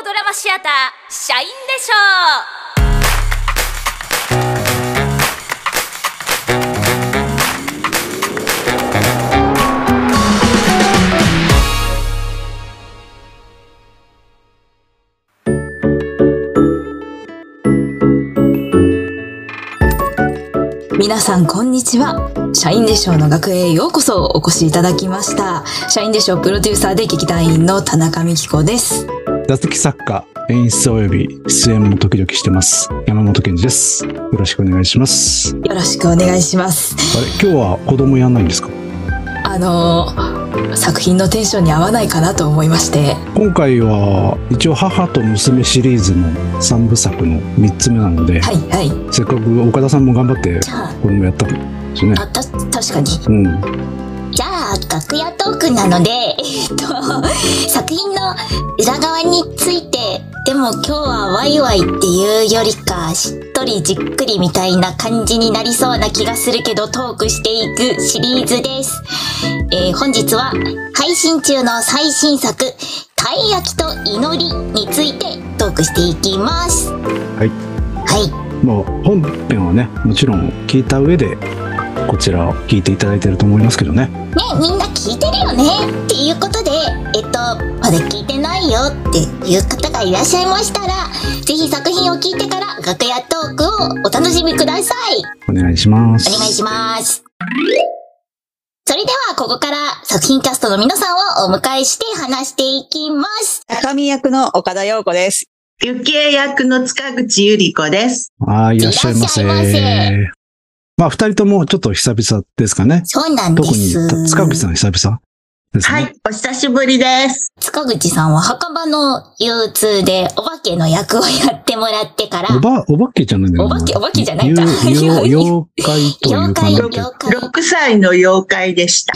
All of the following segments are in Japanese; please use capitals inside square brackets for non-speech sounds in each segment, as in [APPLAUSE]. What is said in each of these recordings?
オドラマシアター社員でしょう皆さんこんにちは。社員でしょうの学園へようこそお越しいただきました。社員でしょうプロデューサーで劇団員の田中美希子です。座席作家、演出及び出演も時々してます。山本健二です。よろしくお願いします。よろしくお願いします。あれ、今日は子供やんないんですか？あのー作品のテンションに合わないかなと思いまして、今回は一応母と娘シリーズの3部作の3つ目なので、はいはい。せっかく岡田さんも頑張ってじゃあ、子供やったんですよね。あた、確かに。うん。じゃあ、楽屋トークなので、えっと、作品の裏側について、でも今日はワイワイっていうよりか、しっとりじっくりみたいな感じになりそうな気がするけど、トークしていくシリーズです。えー本日は、配信中の最新作、たい焼きと祈りについてトークしていきます。はい。はい。もう本編はね、もちろん聞いた上で、こちらを聞いていただいてると思いますけどね。ね、みんな聞いてるよねっていうことで、えっと、まだ聞いてないよっていう方がいらっしゃいましたら、ぜひ作品を聞いてから楽屋トークをお楽しみください。お願いします。お願いします。それでは、ここから作品キャストの皆さんをお迎えして話していきます。高見役の岡田陽子です。ゆきえ役の塚口ゆり子です。はい、いらっしゃいませ。いらっしゃいませまあ、二人ともちょっと久々ですかね。そうなんで特にす。、塚口さん久々ですね。はい、お久しぶりです。塚口さんは墓場の憂鬱でお化けの役をやってもらってから、おば、お化けじゃないんだよな。お化けお化けじゃないかゆゆ [LAUGHS] 妖怪というか妖怪、妖怪。6歳の妖怪でした。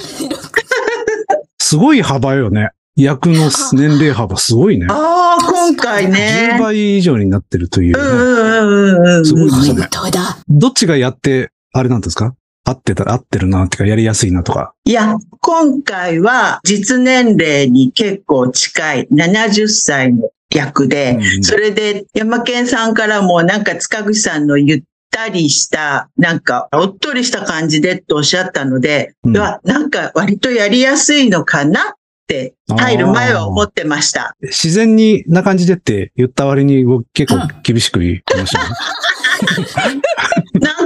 すごい幅よね。役の年齢幅すごいね。ああ、今回10ね。倍以上になってるというね、うんうんうんうん。すごいですね本当だ。どっちがやって、あれなんですか？合ってたら合ってるなってか、やりやすいなとか。いや、今回は実年齢に結構近い70歳の役で、うんそれで山健さんからもなんか塚口さんのゆったりした、なんかおっとりした感じでとおっしゃったので、うんなんか割とやりやすいのかなって入る前は思ってました。自然にな感じでって言った割に僕結構厳しく言いましたね。[LAUGHS]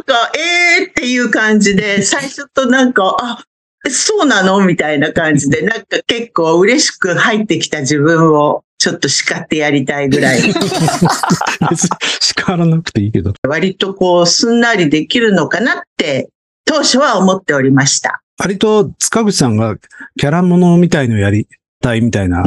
か、えーっていう感じで、最初となんか、あ、そうなの？みたいな感じで、なんか結構嬉しく入ってきた自分をちょっと叱ってやりたいぐらい、[LAUGHS] 叱らなくていいけど。割とこう、すんなりできるのかなって、当初は思っておりました。割と塚口さんがキャラものみたいのやりたいみたいな。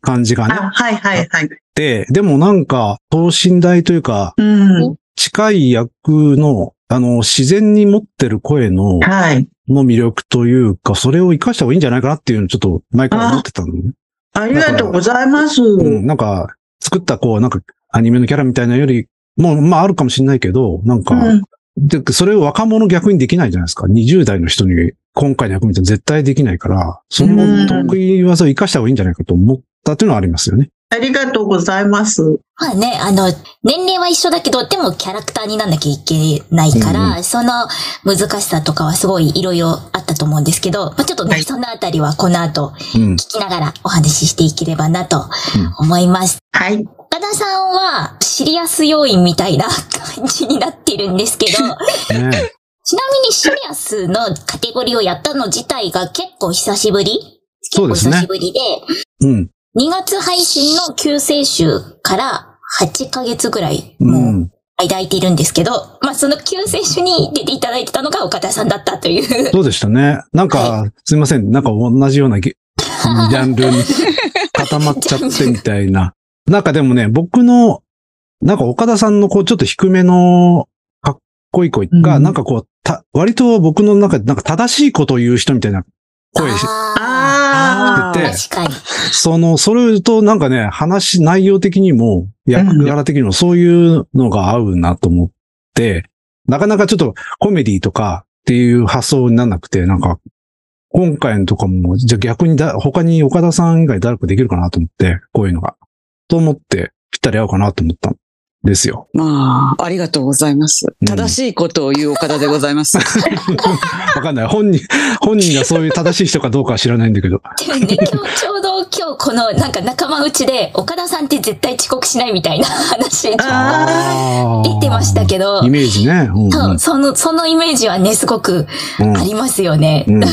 感じがね。あはいはいはい。で、でもなんか、等身大というか、うん。近い役の、あの、自然に持ってる声の、はい。の魅力というか、それを活かした方がいいんじゃないかなっていうのをちょっと前から思ってたのね。ありがとうございます。うん、なんか、作ったこう、なんか、アニメのキャラみたいなよりも、まああるかもしれないけど、なんか、うんで、それを若者逆にできないじゃないですか。20代の人に今回の役みたいな絶対できないから、その得意技を活かした方がいいんじゃないかと思ったっていうのはありますよね。ありがとうございます。まあね、あの、年齢は一緒だけど、でもキャラクターになんなきゃいけないから、うんその難しさとかはすごいいろいろあったと思うんですけど、まあちょっとね、はいそのあたりはこの後うん。聞きながらお話ししていければなと思います。はい。岡田さんはシリアス要因みたいな感じになってるんですけど、[LAUGHS] ちなみねにシリアスのカテゴリーをやったの自体が結構久しぶり？そうですね結構久しぶりで、うん。2月配信の救世主から8ヶ月ぐらい、う。もうん間空いているんですけど、まあその救世主に出ていただいてたのが岡田さんだったという。そうでしたね。なんか、すいません。なんか同じようなゲジャンルに [LAUGHS] 固まっちゃってみたいな。なんかでもね、僕の、なんか岡田さんのこうちょっと低めのかっこいい声が、うんなんかこう、た、割と僕の中でなんか正しいことを言う人みたいな声し、あであー確かに。その、それとなんかね、話、内容的にも、役柄的にもそういうのが合うなと思って、なかなかちょっとコメディとかっていう発想にならなくて、なんか、今回のとかも、じゃあ逆にだ、他に岡田さん以外誰かできるかなと思って、こういうのが。と思って、ぴったり合うかなと思ったんですよ。まあ、ありがとうございます。うん正しいことを言う岡田でございます。[LAUGHS] わかんない。本人、本人がそういう正しい人かどうかは知らないんだけど。でもね、今日ちょうど今日このなんか仲間内で岡田さんって絶対遅刻しないみたいな話ちょっとあ言ってましたけどイ、メージね。うんうんそうその、そのイメージはね、すごくうんありますよね。うん [LAUGHS]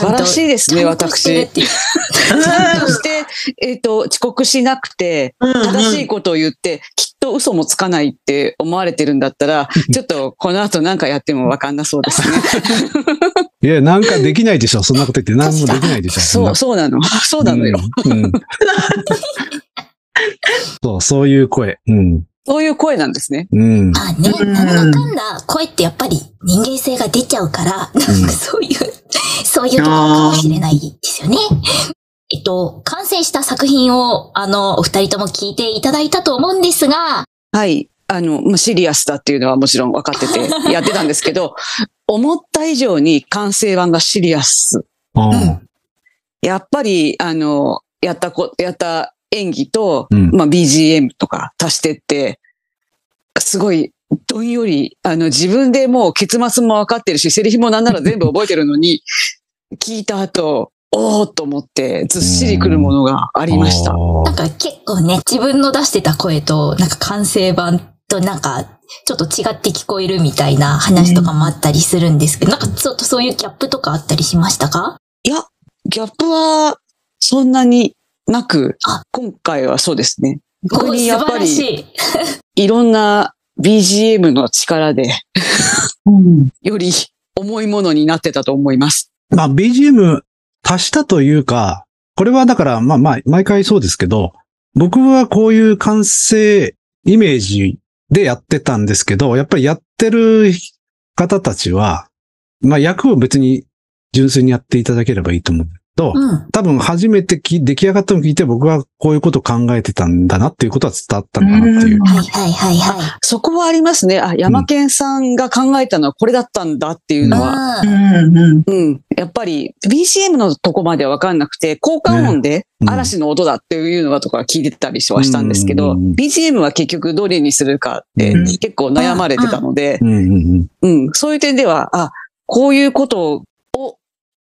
素晴らしいですね、私ちゃんとして、えっ、と、遅刻しなくて、正しいことを言って、きっと嘘もつかないって思われてるんだったら、ちょっとこの後なんかやってもわかんなそうですね。[LAUGHS] いや、なんかできないでしょ。そんなこと言って何もできないでしょ。そう、そうなの。そうなのよ。うん。うんそう、そういう声。うん。そういう声なんですね。うん。まあね、うんなんだかんだ声ってやっぱり人間性が出ちゃうから、なんかそういう、[LAUGHS] そういうところかもしれないですよね。えっと、完成した作品を、あの、お二人とも聞いていただいたと思うんですが、はい。あの、まあ、シリアスだっていうのはもちろん分かってて [LAUGHS] やってたんですけど、思った以上に完成版がシリアス。あやっぱり、あの、やったこ、やった演技と、うん。まあ、BGM とか足してって、すごい、どんより、あの、自分でもう結末も分かってるし、セリフもなんなら全部覚えてるのに、[LAUGHS] 聞いた後、おーっと思って、ずっしりくるものがありました。なんか結構ね、自分の出してた声と、なんか完成版となんか、ちょっと違って聞こえるみたいな話とかもあったりするんですけど、なんかちょっとそういうギャップとかあったりしましたか？いや、ギャップは、そんなになくあ、今回はそうですね。これおにやっぱり、い。[LAUGHS] いろんな BGM の力で、うんより重いものになってたと思います。まあ、BGM 足したというか、これはだから、まあまあ、毎回そうですけど、僕はこういう完成イメージでやってたんですけど、やっぱりやってる方たちは、まあ役を別に純粋にやっていただければいいと思うけど、うん。多分初めてき出来上がったのを聞いて僕はこういうことを考えてたんだなっていうことは伝わったのかなっていう。はいはいはいはい。そこはありますね。あ、山健さんが考えたのはこれだったんだっていうのは、ううんんうんうん。やっぱり BGM のとこまではわかんなくて、効果音でうん嵐の音だっていうのはとか聞いてたりはしたんですけど、BGM は結局どれにするかってうん結構悩まれてたので、うんうんうん。うん、そういう点では、あ、こういうことを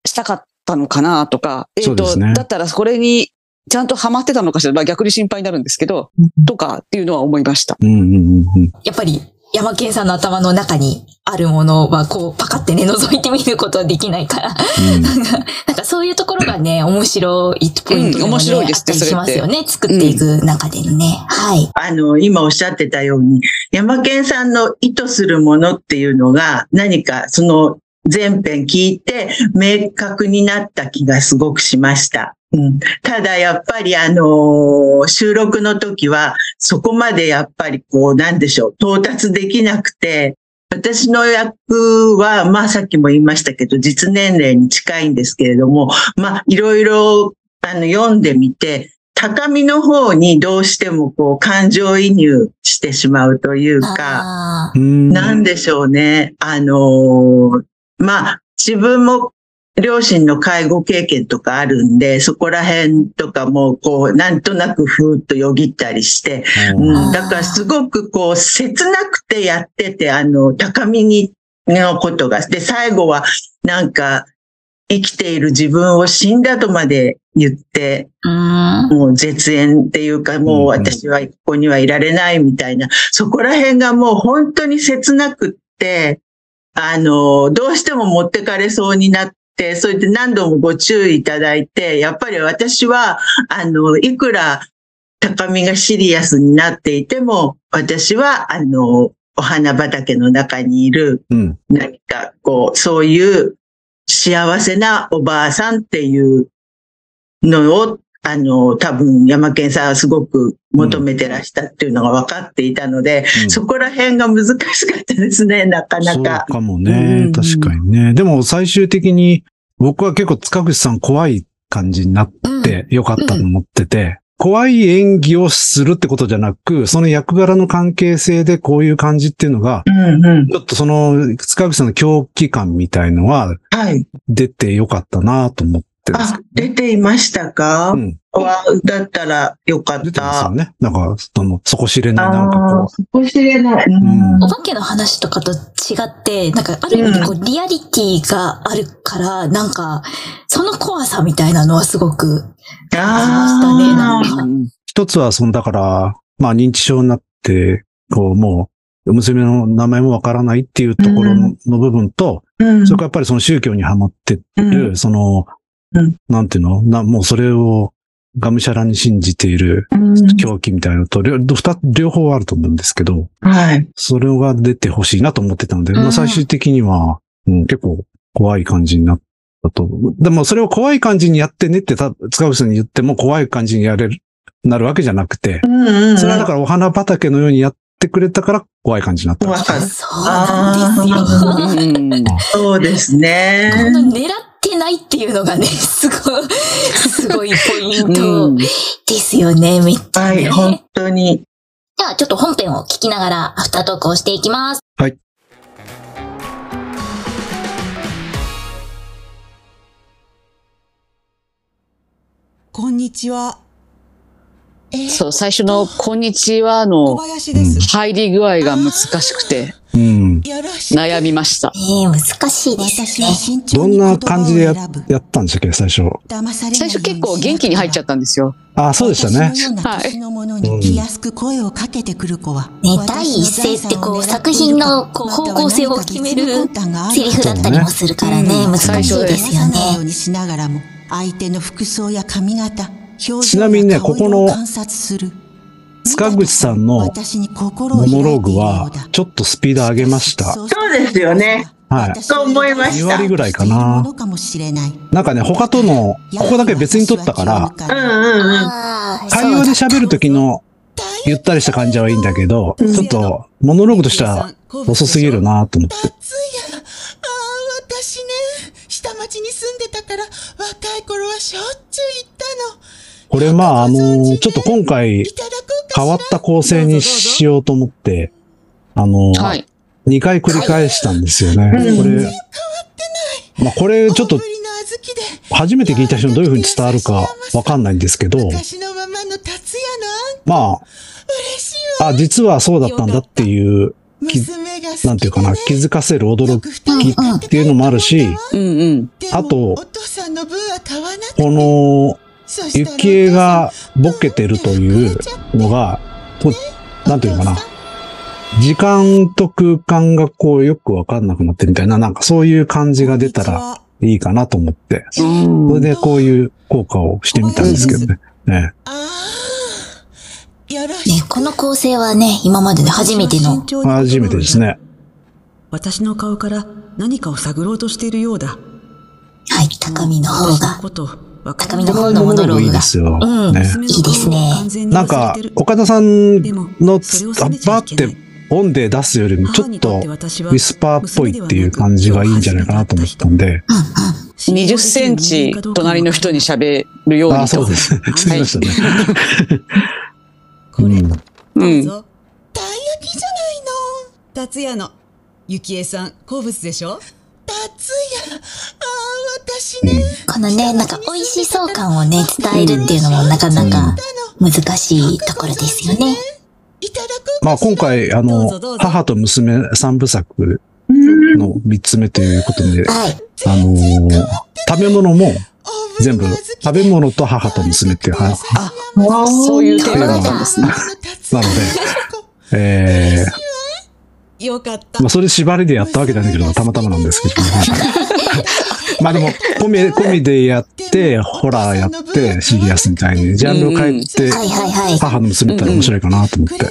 したかったのかなとか、えっ、と、そうですねだったらこれにちゃんとハマってたのかしら、まあ、逆に心配になるんですけど、とかっていうのは思いました。うんうんうんうん。やっぱり、山健さんの頭の中にあるものは、こう、パカってね、覗いてみることはできないから、[LAUGHS] なんかそういうところがね、面白いポイントでもね、うん面白いですったりしますよね。作っていく中でのね。はい。あの、今おっしゃってたように、山健さんの意図するものっていうのが何かその全編聞いて明確になった気がすごくしました。うん、ただやっぱりあのー収録の時はそこまでやっぱりこうなんでしょう、到達できなくて、私の役は、まあさっきも言いましたけど、実年齢に近いんですけれども、まあいろいろあの読んでみて、高みの方にどうしてもこう感情移入してしまうというか、なんでしょうね。あのーまあ、自分も両親の介護経験とかあるんで、そこら辺とかもこう、なんとなくふーっとよぎったりして、うん、だからすごくこう、切なくてやってて、あの、高みに、のことが、で、最後はなんか、生きている自分を死んだとまで言って、ーうん。もう絶縁っていうか、もう私はここにはいられないみたいな、そこら辺がもう本当に切なくって、あの、どうしても持ってかれそうになって、それで何度もご注意いただいて、やっぱり私は、あの、いくら高みがシリアスになっていても、私は、あの、お花畑の中にいるうん。何かこう、そういう幸せなおばあさんっていうのを、あの、多分山健さんはすごく求めてらしたっていうのが分かっていたので、うんそこら辺が難しかったですね、なかなそうか。かもうねん。確かにね。でも最終的に僕は結構塚口さん怖い感じになってよかったと思ってて、怖い演技をするってことじゃなく、その役柄の関係性でこういう感じっていうのが、うんうん。ちょっとその塚口さんの狂気感みたいのははい。出てよかったなと思っってるんですあ、出ていましたか？うん。わだったらよかっ出てますた。よね。なんか、その、底知れない、なんかこああ、そこ知れない。うん。うん。お化けの話とかと違って、なんかある意味こうリアリティがあるから、なんか、その怖さみたいなのはすごくああ、うんう、一つは、その、だから、まあ、認知症になって、こう、もう、娘の名前もわからないっていうところうん。の部分と、うん。それからやっぱりその宗教にはまってうん。る、そのうん、なんていうの？な、もうそれをがむしゃらに信じているうん狂気みたいなのと、両両方あると思うんですけど、はい。それが出てほしいなと思ってたので、うんまあ最終的には、うん、結構怖い感じになったと。でもそれを怖い感じにやってねってた塚口さんに言っても怖い感じにやれる、なるわけじゃなくて。それはだからお花畑のようにやってくれたから怖い感じになったんですよわかる。そうなんですよ。うんそうですね。この狙ってないっていうのがね、[LAUGHS] すごい、すごいポインうトんですよね、めっちゃね。はい、本当に。では、ちょっと本編を聞きながらアフタートークをしていきます。こんにちは。えそう、最初の、こんにちは小の。入り具合が難しくてうん。悩みました。えー、難しいですね。どんな感じでや。やったんでしたっけ、最初？騙されない最初結構元気に入っちゃったんですよ。あ、そうでしたね。私のような年のものに気安く声をかけてくる子は。ね第一声ってこう作品のこう方向性を決めるセリフだったりもするからね、難しいですよようね。にしながらも、相手の服装や髪型、ちなみにねここの。塚口さんの私に心をモノローグはだ、ちょっとスピード上げました。そうですよね。はいそう思いました2割ぐらいかな。なんかね、他との、ここだけ別に撮ったから、うんうんうん。ああ、会話で喋る時のゆったりした感じはいいんだけど、ちょっと、モノローグとしては遅すぎるなと思って。私ね下町に住んでたから若い頃はしょっちゅう行ったのこれまあ、あの、ちょっと今回変わった構成にしようと思って、あの、はい。2回繰り返したんですよね。これ、まあこれちょっと初めて聞いた人にどういう風に伝わるかわかんないんですけど、まああ、あ、実はそうだったんだっていう、なんていうかな、気づかせる驚きっていうのもあるし、うんあとお父さんの分は買わなくてこの、そしたらゆきえがボケてるというのが、となんていうのかな、時間と空間がこうよくわかんなくなってるみたいな、なんかそういう感じが出たらいいかなと思って、うんそれでこういう効果をしてみたんですけどね。ねこの構成はね、今までで初めての。初めてですね。私の顔から何かを探ろうとしているようだ。はい、高みの方が。私のことわから高みの方のモノローいい。ですよ。うんね。いいですねなんか、岡田さんのつ、バーって音で出すよりもちょっとウィスパーっぽいっていう感じがいいんじゃないかなと思ったんで。20センチ隣の人に喋るようにと。ああ、そうです。すみませんね。これ、うんどう。うんぞ。たい焼きじゃないの達也の、ゆきえさん、好物でしょ？達也ああ私ねこのね、なんか美味しそう感をね、伝えるっていうのもなかなか難しいところですよね。いただこうまあ今回、あの母と娘三部作うんの三つ目ということで、はい。あのー食べ物もお全部、食べ物と母と娘っていう、はあ、そういうテーマだったんですね。なので、えよかったー、まあ。それ縛りでやったわけじゃないけど、たまたまなんですけどね。[LAUGHS] まあでも、コミ、コミでやって、ホラーやって、シリアスみたいに、ジャンルを変えて。母の娘ったら面白いかなと思って。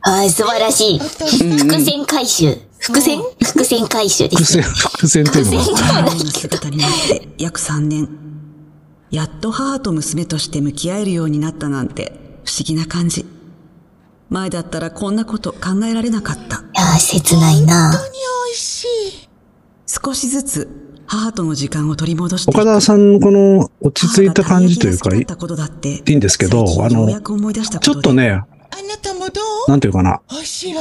はい、素晴らしい。伏線回収。伏線？伏線回収で伏線。伏線っていうの伏線が、で約3年。やっと母と娘として向き合えるようになったなんて不思議な感じ。前だったらこんなこと考えられなかった。いやー、切ないな本当に美味しい少しずつ母との時間を取り戻して岡田さんのこの落ち着いた感じというか、いいんですけど、あのちょっとね、あなんていうかな、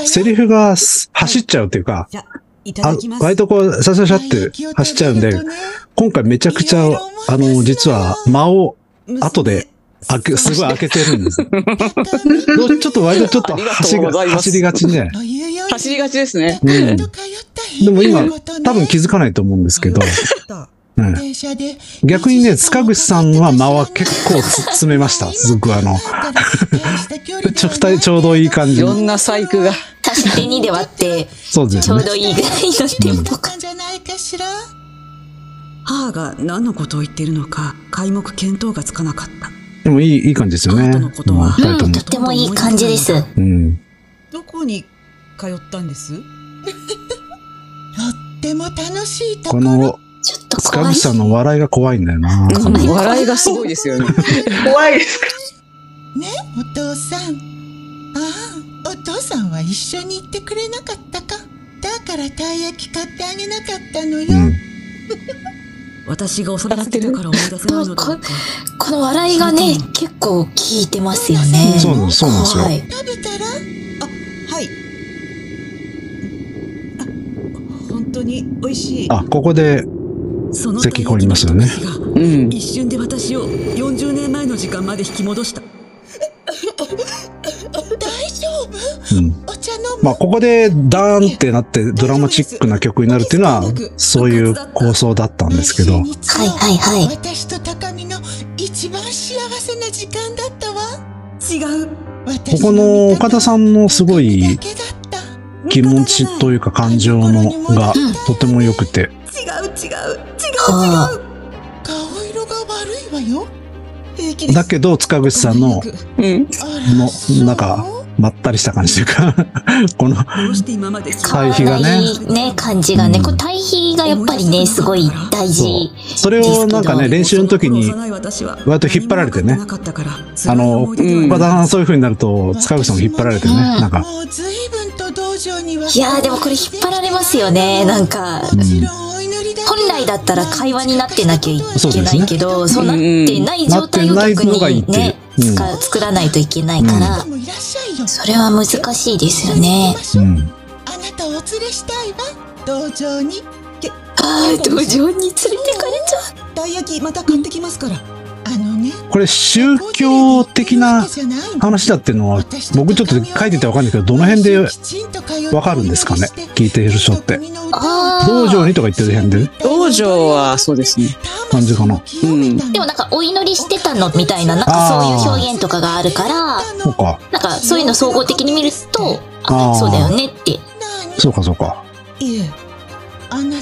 セリフがす走っちゃうっていうか、あ。割とこう、さささって走っちゃうんで、今回めちゃくちゃ、あの、実は間を後で開け、すごい開けてるんです。[LAUGHS] ちょっと割とちょっとあり走りがちね。走りがちですね。うん。でも今、多分気づかないと思うんですけど、うん逆にね、塚口さんは間は結構つ詰めました。すごくあの、ちょ、二人ちょうどいい感じいろんな細工が。足して2で割って、そうですね。ちょうどいいぐらいのテンポ感。じゃないかしら母が何のことを言っているのか皆目見当がつかなかったでもいい、いい感じですよね。後のことはうんとてもいい感じです。うん。どこに通ったんです？とっても楽しいところこの、ちょっと怖い塚口。さんの笑いが怖いんだよな。うん笑いがすごいですよね。[LAUGHS] 怖いですか？ねお父さんああお父さんは一緒に行ってくれなかったか？だからたい焼き買ってあげなかったのよ、うん。私が恐れすぎるから思い出せないのだろうか。この笑いがね、結構効いてますよね。そうなんですそうなんですよ。食べたらあはい。あ本当に美味しい。あ、ここで、その咳込みますよね。がうん。一瞬で私を40年前の時間まで引き戻した。大丈夫？うん。まあ、ここでダーンってなってドラマチックな曲になるっていうのは、そういう構想だったんですけど、はいはいはい。私と高見の一番幸せな時間だったわ。違う。ここの岡田さんのすごい気持ちというか感情のがとても良くて、違う違う。違うは顔色が悪いわよ。だけど塚口さんの、のなんかまったりした感じというか、[LAUGHS] この、対比がねね、感じがね。うん。これ対比がやっぱりね、すごい大事。それをなんかね、練習の時に、割割と引っ張られてねあの、うん岡田さん。そういう風になると、塚口さんも引っ張られてね、なんか、もう随分と道場には。いやーでもこれ引っ張られますよね。なんか、もちろん本来だったら会話になってなきゃいけそうですね。ないけど、そうなってない状態をなって逆ないのがいいっていう。にね、うん使作らないといけないから、それは難しいですよね。うん。あなたをお連れしたいわ道場にあー、道場に連れてかれちゃう。たい焼きまた買ってきますからこれ宗教的な話だっていうのは、僕ちょっと書いててわかんないけど、どの辺でわかるんですかね？聞いている人って。道場にとか言ってる辺で、道場はそうですね。感じかな。うんでもなんかお祈りしてたのみたいな、なんかそういう表現とかがあるから、そうか。なんかそういうの総合的に見ると、あ、そうだよねって。そうかそうか。いえあな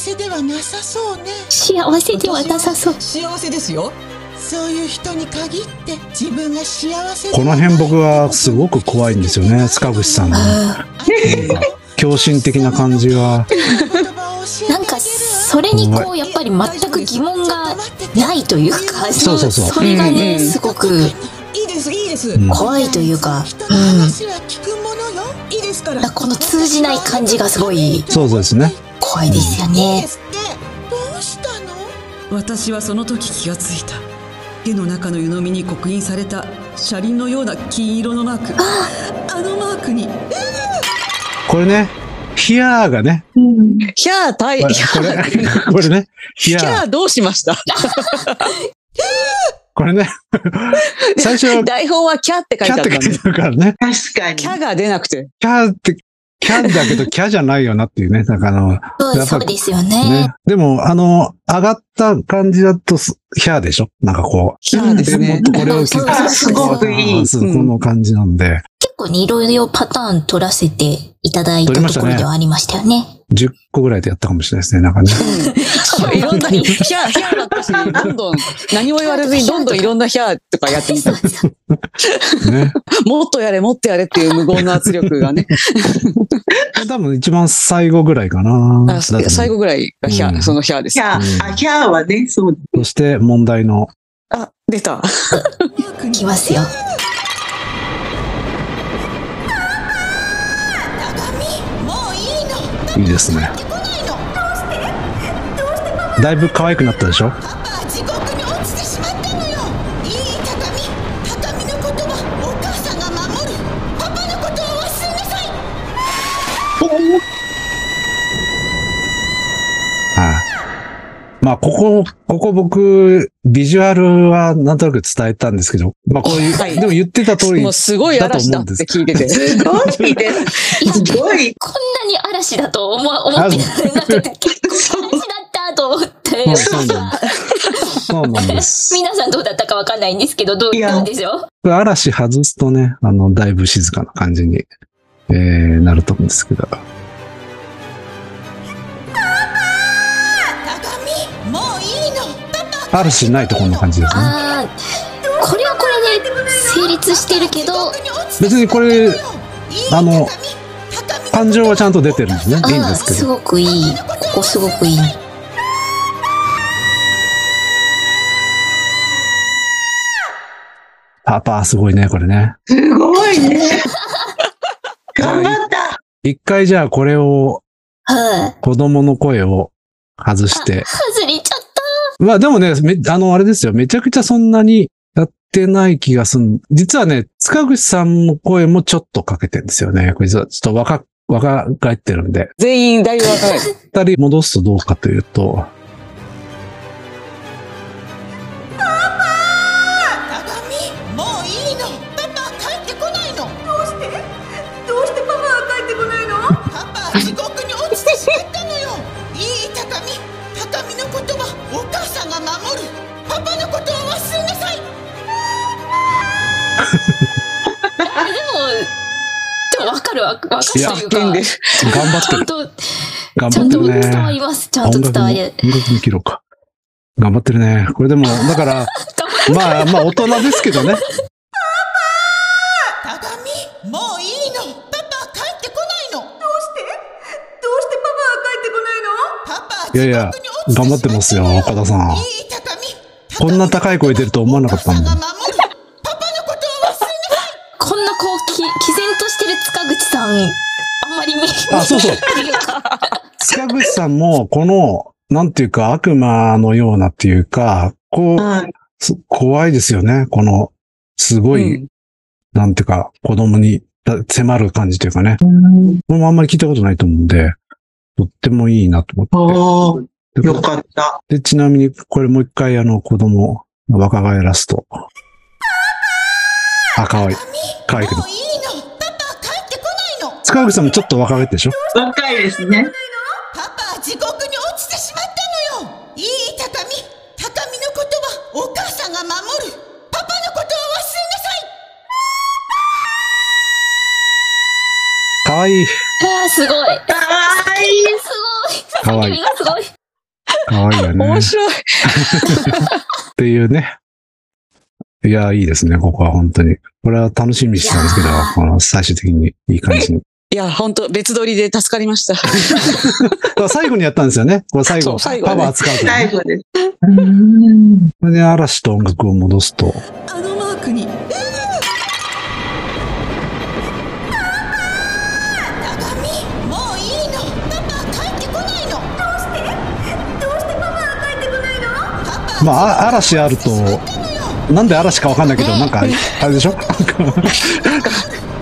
せではなさそうね。幸せではなさそう。幸せですよ。そういう人に限って自分が幸せこの辺僕はすごく怖いんですよね、塚口さんの。なんか狂信的な感じが。[LAUGHS] なんか、それにこう、やっぱり全く疑問がないというか、そうそうそう。それがね、うんうんすごくいいですいいです、うん怖いというか、人の話は聞くものよ、いいですから。なんかこの通じない感じがすごいそうですね。怖いですよね。どうしたの私はその時気がついた手の中の湯飲みに刻印された車輪のような金色のマークあのマークにこれね、ヒアーがね、ヒャー対、これ、ヒャこれー、これね、ヒアー、ャーどうしましたこれね、最初、キ台本はキャって書いてあったんでャって書いて。あるからね、確かに。キャが出なくて。キャって、キャーだけどキャーじゃないよなっていうね、[LAUGHS] なんかあの、そうですよね。ね。でも、あの、上がった感じだとす、ヒャーでしょ？なんかこう。ヒャーですねこれを聞くそうそうすごくいいこの感じなんで、結構ね、いろいろパターン取らせていただいたところではありましたよね。10個ぐらいでやったかもしれないですね、なんかね。そういろんな、ヒャー、ヒャーだったし、どんどん、何も言われずにどんどんいろんなヒャーとかやってみた。ね。もっとやれ、もっとやれっていう無言の圧力がね。多分一番最後ぐらいかな。あ最後ぐらいがヒャー、うんそのヒャーですキ。ャー、はね、そう。そして問題の、あ、出た。きますよ。いいですね。だいぶ可愛くなったでしょ？パパは地獄に落ちてしまったのよいい高見高見のことはお母さんが守るパパのことは忘れなさいはまあ、ここ、ここ僕、ビジュアルはなんとなく伝えたんですけど、まあ、こういう、はいでも言ってた通りもう、すごい嵐だって聞いてて。[LAUGHS] すごいです。すごい。こんなに嵐だと思わ思ってない。なんか結構嵐だったと思って。そうそうなんです。そうなんです。[LAUGHS] 皆さんどうだったかわかんないんですけど、どういやどうでしょう？嵐外すとね、あの、だいぶ静かな感じに、えー、なると思うんですけど。鏡もういいのパパ嵐ないとこんな感じですね。ああ、これはこれで成立してるけど、別にこれ、あの、感情はちゃんと出てるんですね。いいんですけど。すごくいい。ここすごくいい。パパ、すごいね、これね。すごいね。[LAUGHS] 頑張った。一回じゃあこれを、はい。子供の声を外して。外れちゃった。まあでもね、めあの、あれですよ。めちゃくちゃそんなにやってない気がする。実はね、塚口さんの声もちょっとかけてるんですよね。これ実はちょっと若、若返ってるんで。全員だいぶ若い。二人戻すとどうかというと、かるわ、わかるというか。頑張ってる。ちゃんと、頑ちゃんと張ってるね。伝わります。ちゃんと伝わる。音楽か。頑張ってるね。これでも、だから、[LAUGHS] まあ、まあ、大人ですけどね。鏡もういいのパパ帰ってこないのどうして？どうしてパパは帰ってこないの？パパはいやいや、頑張ってますよ、岡田さん。こんな高い声出ると思わなかったもん。が塚口さん、あんまり見、あそうそう塚口さんも、この、なんていうか、悪魔のようなっていうか、こう、はい。す怖いですよね。この、すごい、うんなんていうか、子供にだ迫る感じというかね。うんこれもあんまり聞いたことないと思うんで、とってもいいなと思って。よかった。で、ちなみに、これもう一回、あの、子供、若返らすと。あ、かわいい。かわいいけどもう。いいの塚口さんもちょっと若返ってるでしょ？若いですね。パパは地獄に落ちてしまったのよいい高見高見のことはお母さんが守るパパのことは忘れなさいかわいい。ああ、すごい。かわいい。すごい。かわいいすごい。かわいいよね。っ面白い。ていうね。いや、いいですね、ここは本当に。これは楽しみにしてたんですけどこの最終的にいい感じに。いや、本当別撮りで助かりました。[LAUGHS] 最後にやったんですよね。これ最後、最後ね。パワー使うから、ね。最後です。で嵐と音楽を戻すと、あのマークに。高見。もういいの。パパ帰ってこないの。どうして？どうしてパパは帰ってこないの？パパまあ、あ嵐あると、なんで嵐かわかんないけど、なんか、あれでしょ？[LAUGHS] [LAUGHS] なんか、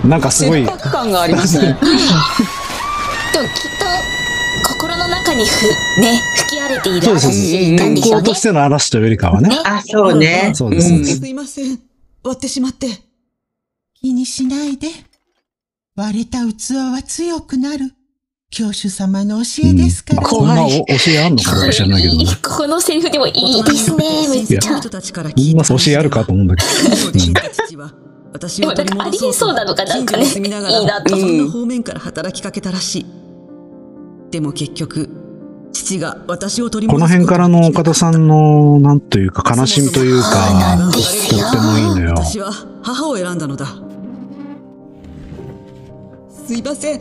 なんかすごい切、迫感がありますね。[LAUGHS] でもきっと、心の中にふ、ね、吹き荒れているそうですそうです嵐なん天でしょうね候と。しての嵐というよりかはね。あ、そうね。そうです、す。すいません割ってしまって気にしないで割れた器は強くなる教主様の教えですから、まあ、こんなお教えあんのかないけどね。このセリフでもいいですね、めっちゃ。人たちからこんな教えあるかと思うんだけど。私を取り戻そうありえそうなのかなんかね近所に住みながらいいなといろんな方面から働きかけたらしい。でも結局、父が私を取りこの戻す辺からの岡田さんの、なんというか、悲しみというかな、んですよとってもいいのよ。私は母を選んだのだ。すいません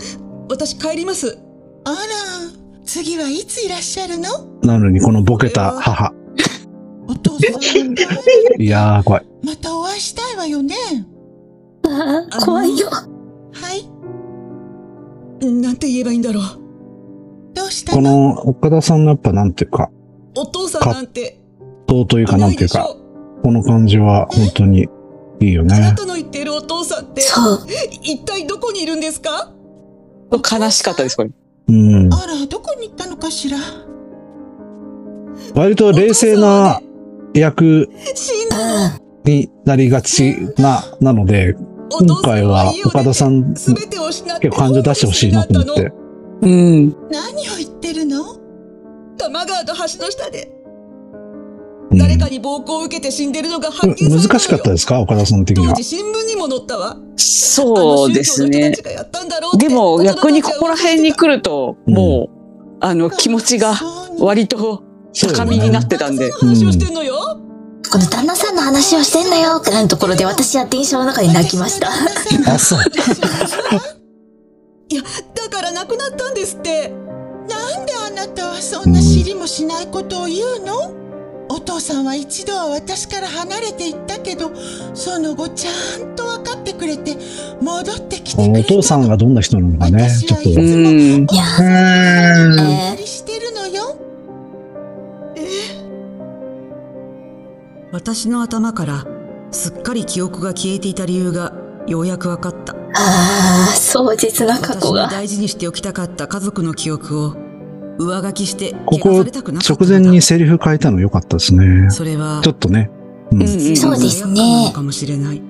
私帰りますあら次はいついらっしゃるの？なのに、このボケた母。お父さんいやー、怖い。またお会いしたいわよね怖いよ。はい。なんて言えばいいんだろう。どうしたこのの岡田さんのやっぱなんていうか、お父さんなんて。どうというかいなんていうか、この感じは本当にいいよあなね。たの言っているお父さんってそう。一体どこにいるんですか？悲しかったです、これ。うん。あらどこに行ったのかしら？割と冷静な役になりがちな、なので、今回は岡田さん、全てを失って結構感情出してほしいなと思って。うん。何を言ってるの？多摩川と橋の下で。うん。誰かに暴行を受けて死んでるのが発見されたのよ。難しかったですか？岡田さん的には。当時。新聞にも載ったわ。そうですね。でも逆にここら辺に来ると、うんもう、あの、気持ちが割と高みになってたんで。話をしてんのよ、この旦那さんの話をしてんのよってなるところで私は電車の中で泣きました。あ、そう。いやだから亡くなったんですってなんであなたはそんな知りもしないことを言うの？お父さんは一度は私から離れていったけど、その後ちゃんと分かってくれて、戻ってきてくれたの。お父さんがどんな人なのかね、ちょっと。うん。いや、うーん。えーしてるの私の頭からすっかり記憶が消えていた理由がようやく分かった。ああ、壮絶な過去が。大事にしておきたかった家族の記憶を上書きしてここ汚されたくなかった直前にセリフ変えたの良かったですね。それはちょっとね。うんうんうんそうですねかもしれない。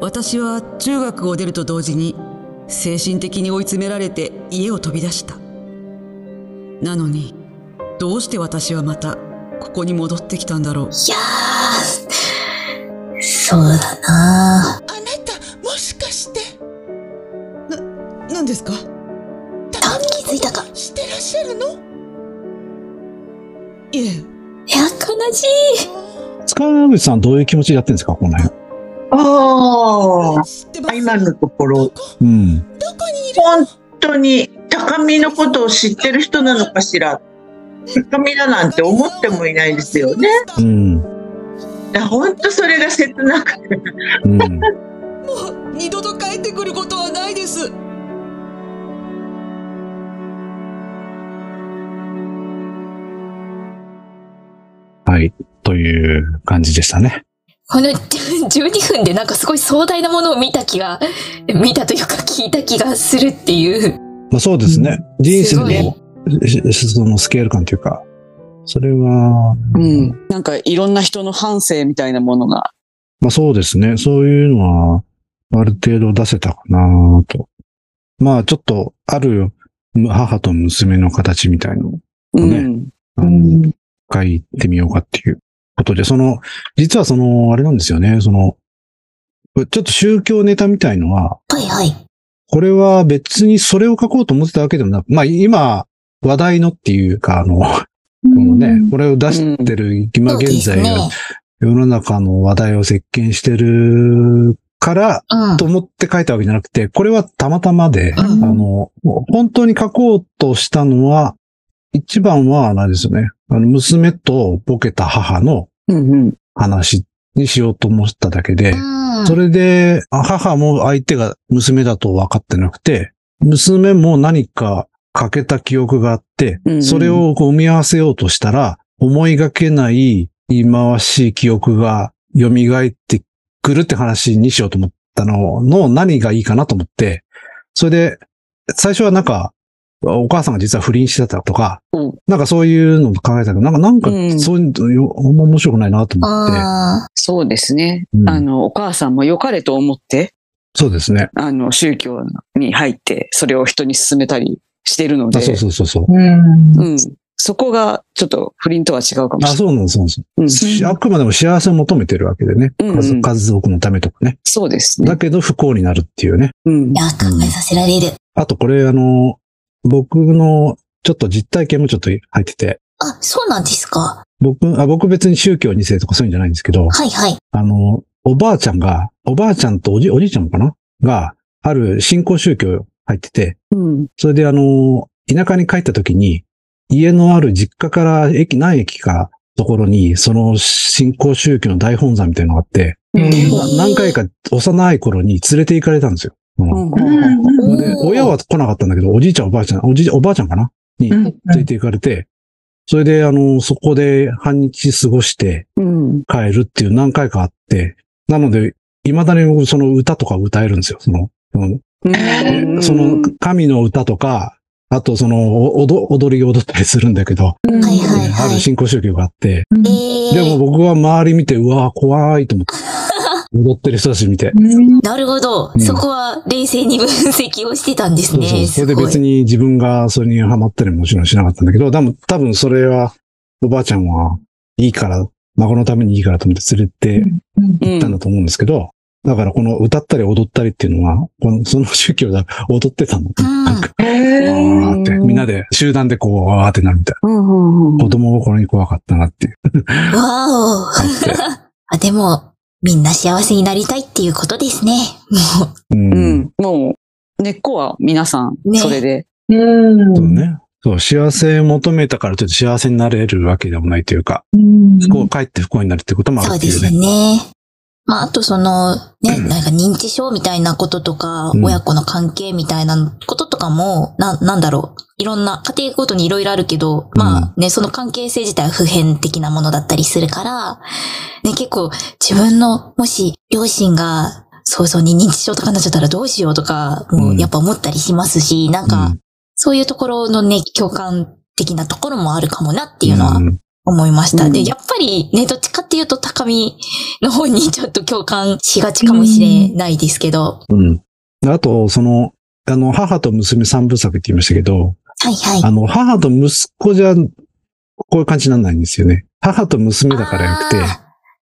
私は中学を出ると同時に精神的に追い詰められて家を飛び出した。なのに、どうして私はまたここに戻ってきたんだろう。いやー、そうだなあなた、もしかして、何ですか？あ、気づいたか。知ってらっしゃるの？いえいや、悲しい。塚口さんどういう気持ちでやってるんですかこの辺？ああ、知ってます？今のところ、うん。どこにいる本当に高見のことを知ってる人なのかしら。高見だなんて思ってもいないですよね。うん。いや本当それが切なくて。うん。もう二度と帰ってくることはないですはい。という感じでしたね。この12分でなんかすごい壮大なものを見た気が、見たというか聞いた気がするっていう。まあそうですね。人生すごいの、しそのスケール感というか、それは、うん。なんかいろんな人の反省みたいなものが。まあそうですね。そういうのは、ある程度出せたかなと。まあちょっと、ある母と娘の形みたいのをねうん。あの、書いてみようかっていうことで、その、実はその、あれなんですよね、その、ちょっと宗教ネタみたいのは、はいはい。これは別にそれを書こうと思ってたわけでもなく、まあ今、話題のっていうか、あの、このね、これを出してる今現在。世の中の話題を席巻してるからうん。と思って書いたわけじゃなくて、これはたまたまで、あうんの、本当に書こうとしたのは、一番は、あれですよね。あの、娘とボケた母の。話にしようと思っただけで、うんそれで、あ母も相手が娘だと分かってなくて、娘も何か欠けた記憶があってうんう、ん。それをこう生み合わせようとしたら、思いがけない言い回しい記憶が蘇ってくるって話にしようと思ったのの何がいいかなと思って、それで、最初はなんか、お母さんが実は不倫してたとか、うん。なんかそういうのを考えたけど、なんか、なんかうん。そういうのよ、あんま面白くないなと思って、あそうですね。うん。あの、お母さんも良かれと思って、そうですね。あの、宗教に入って、それを人に勧めたりしてるので、あそうそうそうそう。うんうん。そこが、ちょっと不倫とは違うかもあ、しれそうなんです、そうなん。うん、あくまでも幸せを求めてるわけでね。うんうん家族のためとかね。そうですねだ。けど不幸になるっていうね。うんーい。や、考えさせられる。あとこれあの、僕のちょっと実体験もちょっと入ってて、あ、そうなんですか？僕、あ僕別に宗教2世とかそういうんじゃないんですけど、はいはい。あの、おばあちゃんが、おばあちゃんとおじ、おじいちゃんかな？が、ある信仰宗教入ってて、うん。それであの、田舎に帰った時に、家のある実家から駅、何駅かところに、その信仰宗教の大本山みたいなのがあって、うん何回か幼い頃に連れて行かれたんですよ。うんうんで親は来なかったんだけど、おじいちゃんおばあちゃん、おじい、おばあちゃんかな？にうん連れて行かれて、それで、あの、そこで半日過ごしてうん。帰るっていう何回かあって、なので、未だに僕その歌とか歌えるんですよ。その、その神の歌とか、あと、その、お踊踊りを踊ったりするんだけど、はいはいはい。ある新興宗教があって、えー、でも僕は周り見て、うわー怖いと思って。踊ってる人たち見て。なるほど、うんそこは冷静に分析をしてたんですね。そうそう。それで別に。に自分がそれにハマったりもちろんしなかったんだけど、多分、多分それは、おばあちゃんはいいから、孫のためにいいからと思って連れて行ったんだと思うんですけど、だからこの歌ったり踊ったりっていうのは、このその宗教で踊ってたの。なんか、わーって、みんなで、集団でこう、わーってなるみたいうんうんうんな。子供心に怖かったなっていう。わお。あ、でも、みんな幸せになりたいっていうことですね。もう。う。うんん。もう、根っこは皆さん、ねそれで。うん。そうね。そう、幸せを求めたからといって幸せになれるわけでもないというか、不幸、かえって不幸になるってこともあそうでするっていうね。ね。まあ、あとその、ね、なんか認知症みたいなこととか、うん。親子の関係みたいなこととかも、な、なんだろう。いろんな、家庭ごとにいろいろあるけど、まあね、その関係性自体は普遍的なものだったりするから、ね、結構自分の、もし両親が早々に認知症とかになっちゃったらどうしようとか、もうやっぱ思ったりしますし、なんか、そういうところのね、共感的なところもあるかもなっていうのはん思いました。うんで、やっぱりね、どっちかっていうと高みの方にちょっと共感しがちかもしれないですけど。うん。あと、その、あの、母と娘三部作って言いましたけど、はいはい。あの、母と息子じゃ、こういう感じにならないんですよね。母と娘だからよくて、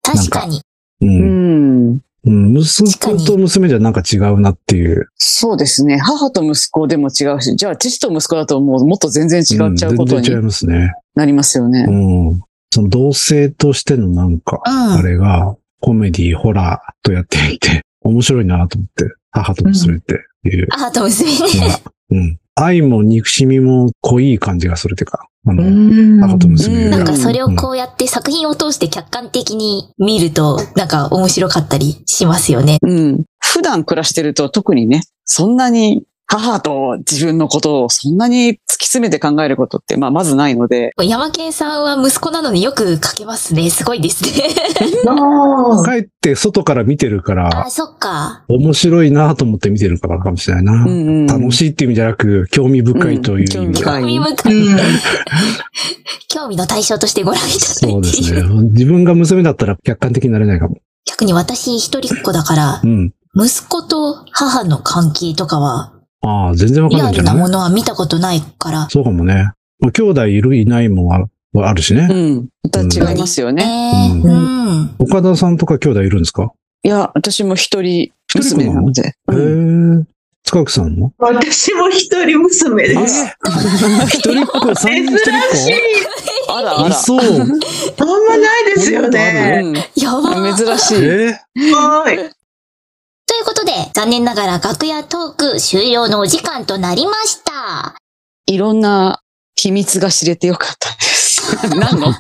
確かに。う。うんん。うん、息子と娘じゃなんか違うなっていう。そうですね。母と息子でも違うし、じゃあ父と息子だともうもっと全然違っちゃうことにん全然違いますね。なりますよねう。ん。その同性としてのなんか、うんあれが、コメディ、ホラーとやっていて、[LAUGHS] 面白いなと思って、母と娘っていう。母と娘ね。うん。愛も憎しみも濃い感じがするというか、あの、母と娘。なんかそれをこうやって作品を通して客観的に見ると、なんか面白かったりしますよね。うん。普段暮らしてると特にね、そんなに母と自分のことをそんなに詰めて考えることって、まあまずないので、山健さんは息子なのによく書けますね。すごいですね。あ帰って外から見てるからあ、、そっか。面白いなと思って見てるからかもしれないな。うんうん楽しいっていう意味じゃなく、興味深いという意味で。うん興味深い [LAUGHS] 興味の対象としてご覧いただいてそうです。ね。自分が娘だったら客観的になれないかも。逆に私一人っ子だからう、ん。息子と母の関係とかは、ああ、全然わかんリアないんじゃない？ルなものは見たことないから。そうかもね。まあ、兄弟いるいないもああるしね。うん。また違いますよね。ねううん。岡田さんとか兄弟いるんですか？いや、私も一人娘なので。へうんえ。塚木さんも？私も一人娘です。一人っ子、三人？一人っ珍しい。あらあら。子嘘。あんまないですよね。うんやば珍しい。えはい。ということで、残念ながら楽屋トーク終了のお時間となりました。いろんな秘密が知れてよかったです。[LAUGHS] 何の？そ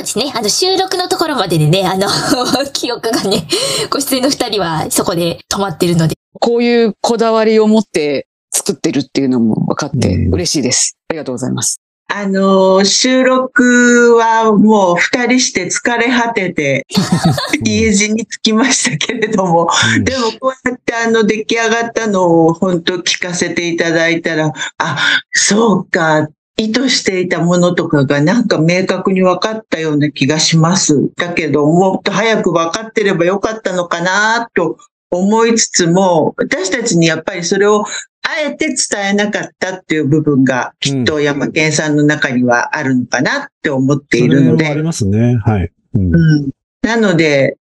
うですね。あの、収録のところまででね、あの、[LAUGHS] 記憶がね、ご出演の二人はそこで止まってるので。こういうこだわりを持って作ってるっていうのも分かってうん嬉しいです。ありがとうございます。あの、収録はもう二人して疲れ果てて、[LAUGHS] 家路に着きましたけれども、うんでもこうやってあの出来上がったのを本当聞かせていただいたら、あ、そうか、意図していたものとかがなんか明確に分かったような気がします。だけど、もっと早く分かってればよかったのかなと思いつつも、私たちにやっぱりそれをあえて伝えなかったっていう部分がきっと山健さんの中にはあるのかなって思っているのでそれもあり。ますね。はい。うんうん、なので、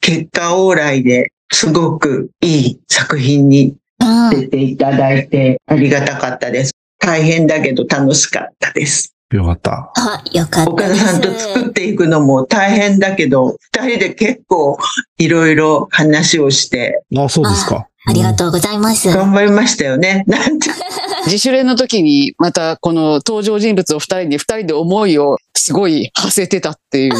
結果往来ですごくいい作品にうん。出ていただいてありがたかったです。大変だけど楽しかったです。よかった。あ、よかった。岡田さんと作っていくのも大変だけど、二人で結構いろいろ話をしてあ、そうですか。ありがとうございます。頑張りましたよね。なんて [LAUGHS] 自主練の時にまたこの登場人物を二人に二人で思いをすごい馳せてたっていう、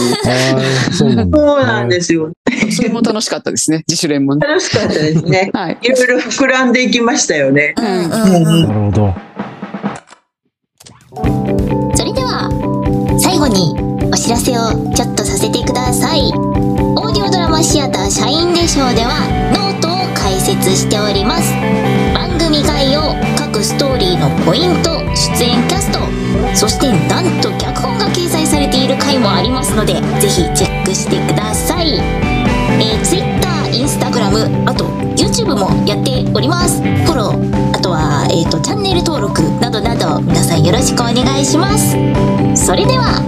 そうなんだ。そうなんですよ。それも楽しかったですね。自主練もね。楽しかったですね。はい。いろいろ膨らんでいきましたよね。うんうんうん。なるほど。それでは、最後にお知らせをちょっとさせてください。オーディオドラマシアター SHINE de SHOW ではノートを開設しております。番組概要、回のポイント出演キャストそしてなんと脚本が掲載されている回もありますのでぜひチェックしてください、えー、Twitter、Instagram あと YouTube もやっておりますフォローは、えーと、チャンネル登録などなど皆さんよろしくお願いしますそれでは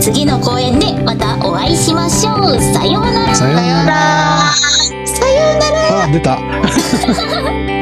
次の公演でまたお会いしましょうさようならさようなら。さようならあ、出た。[LAUGHS]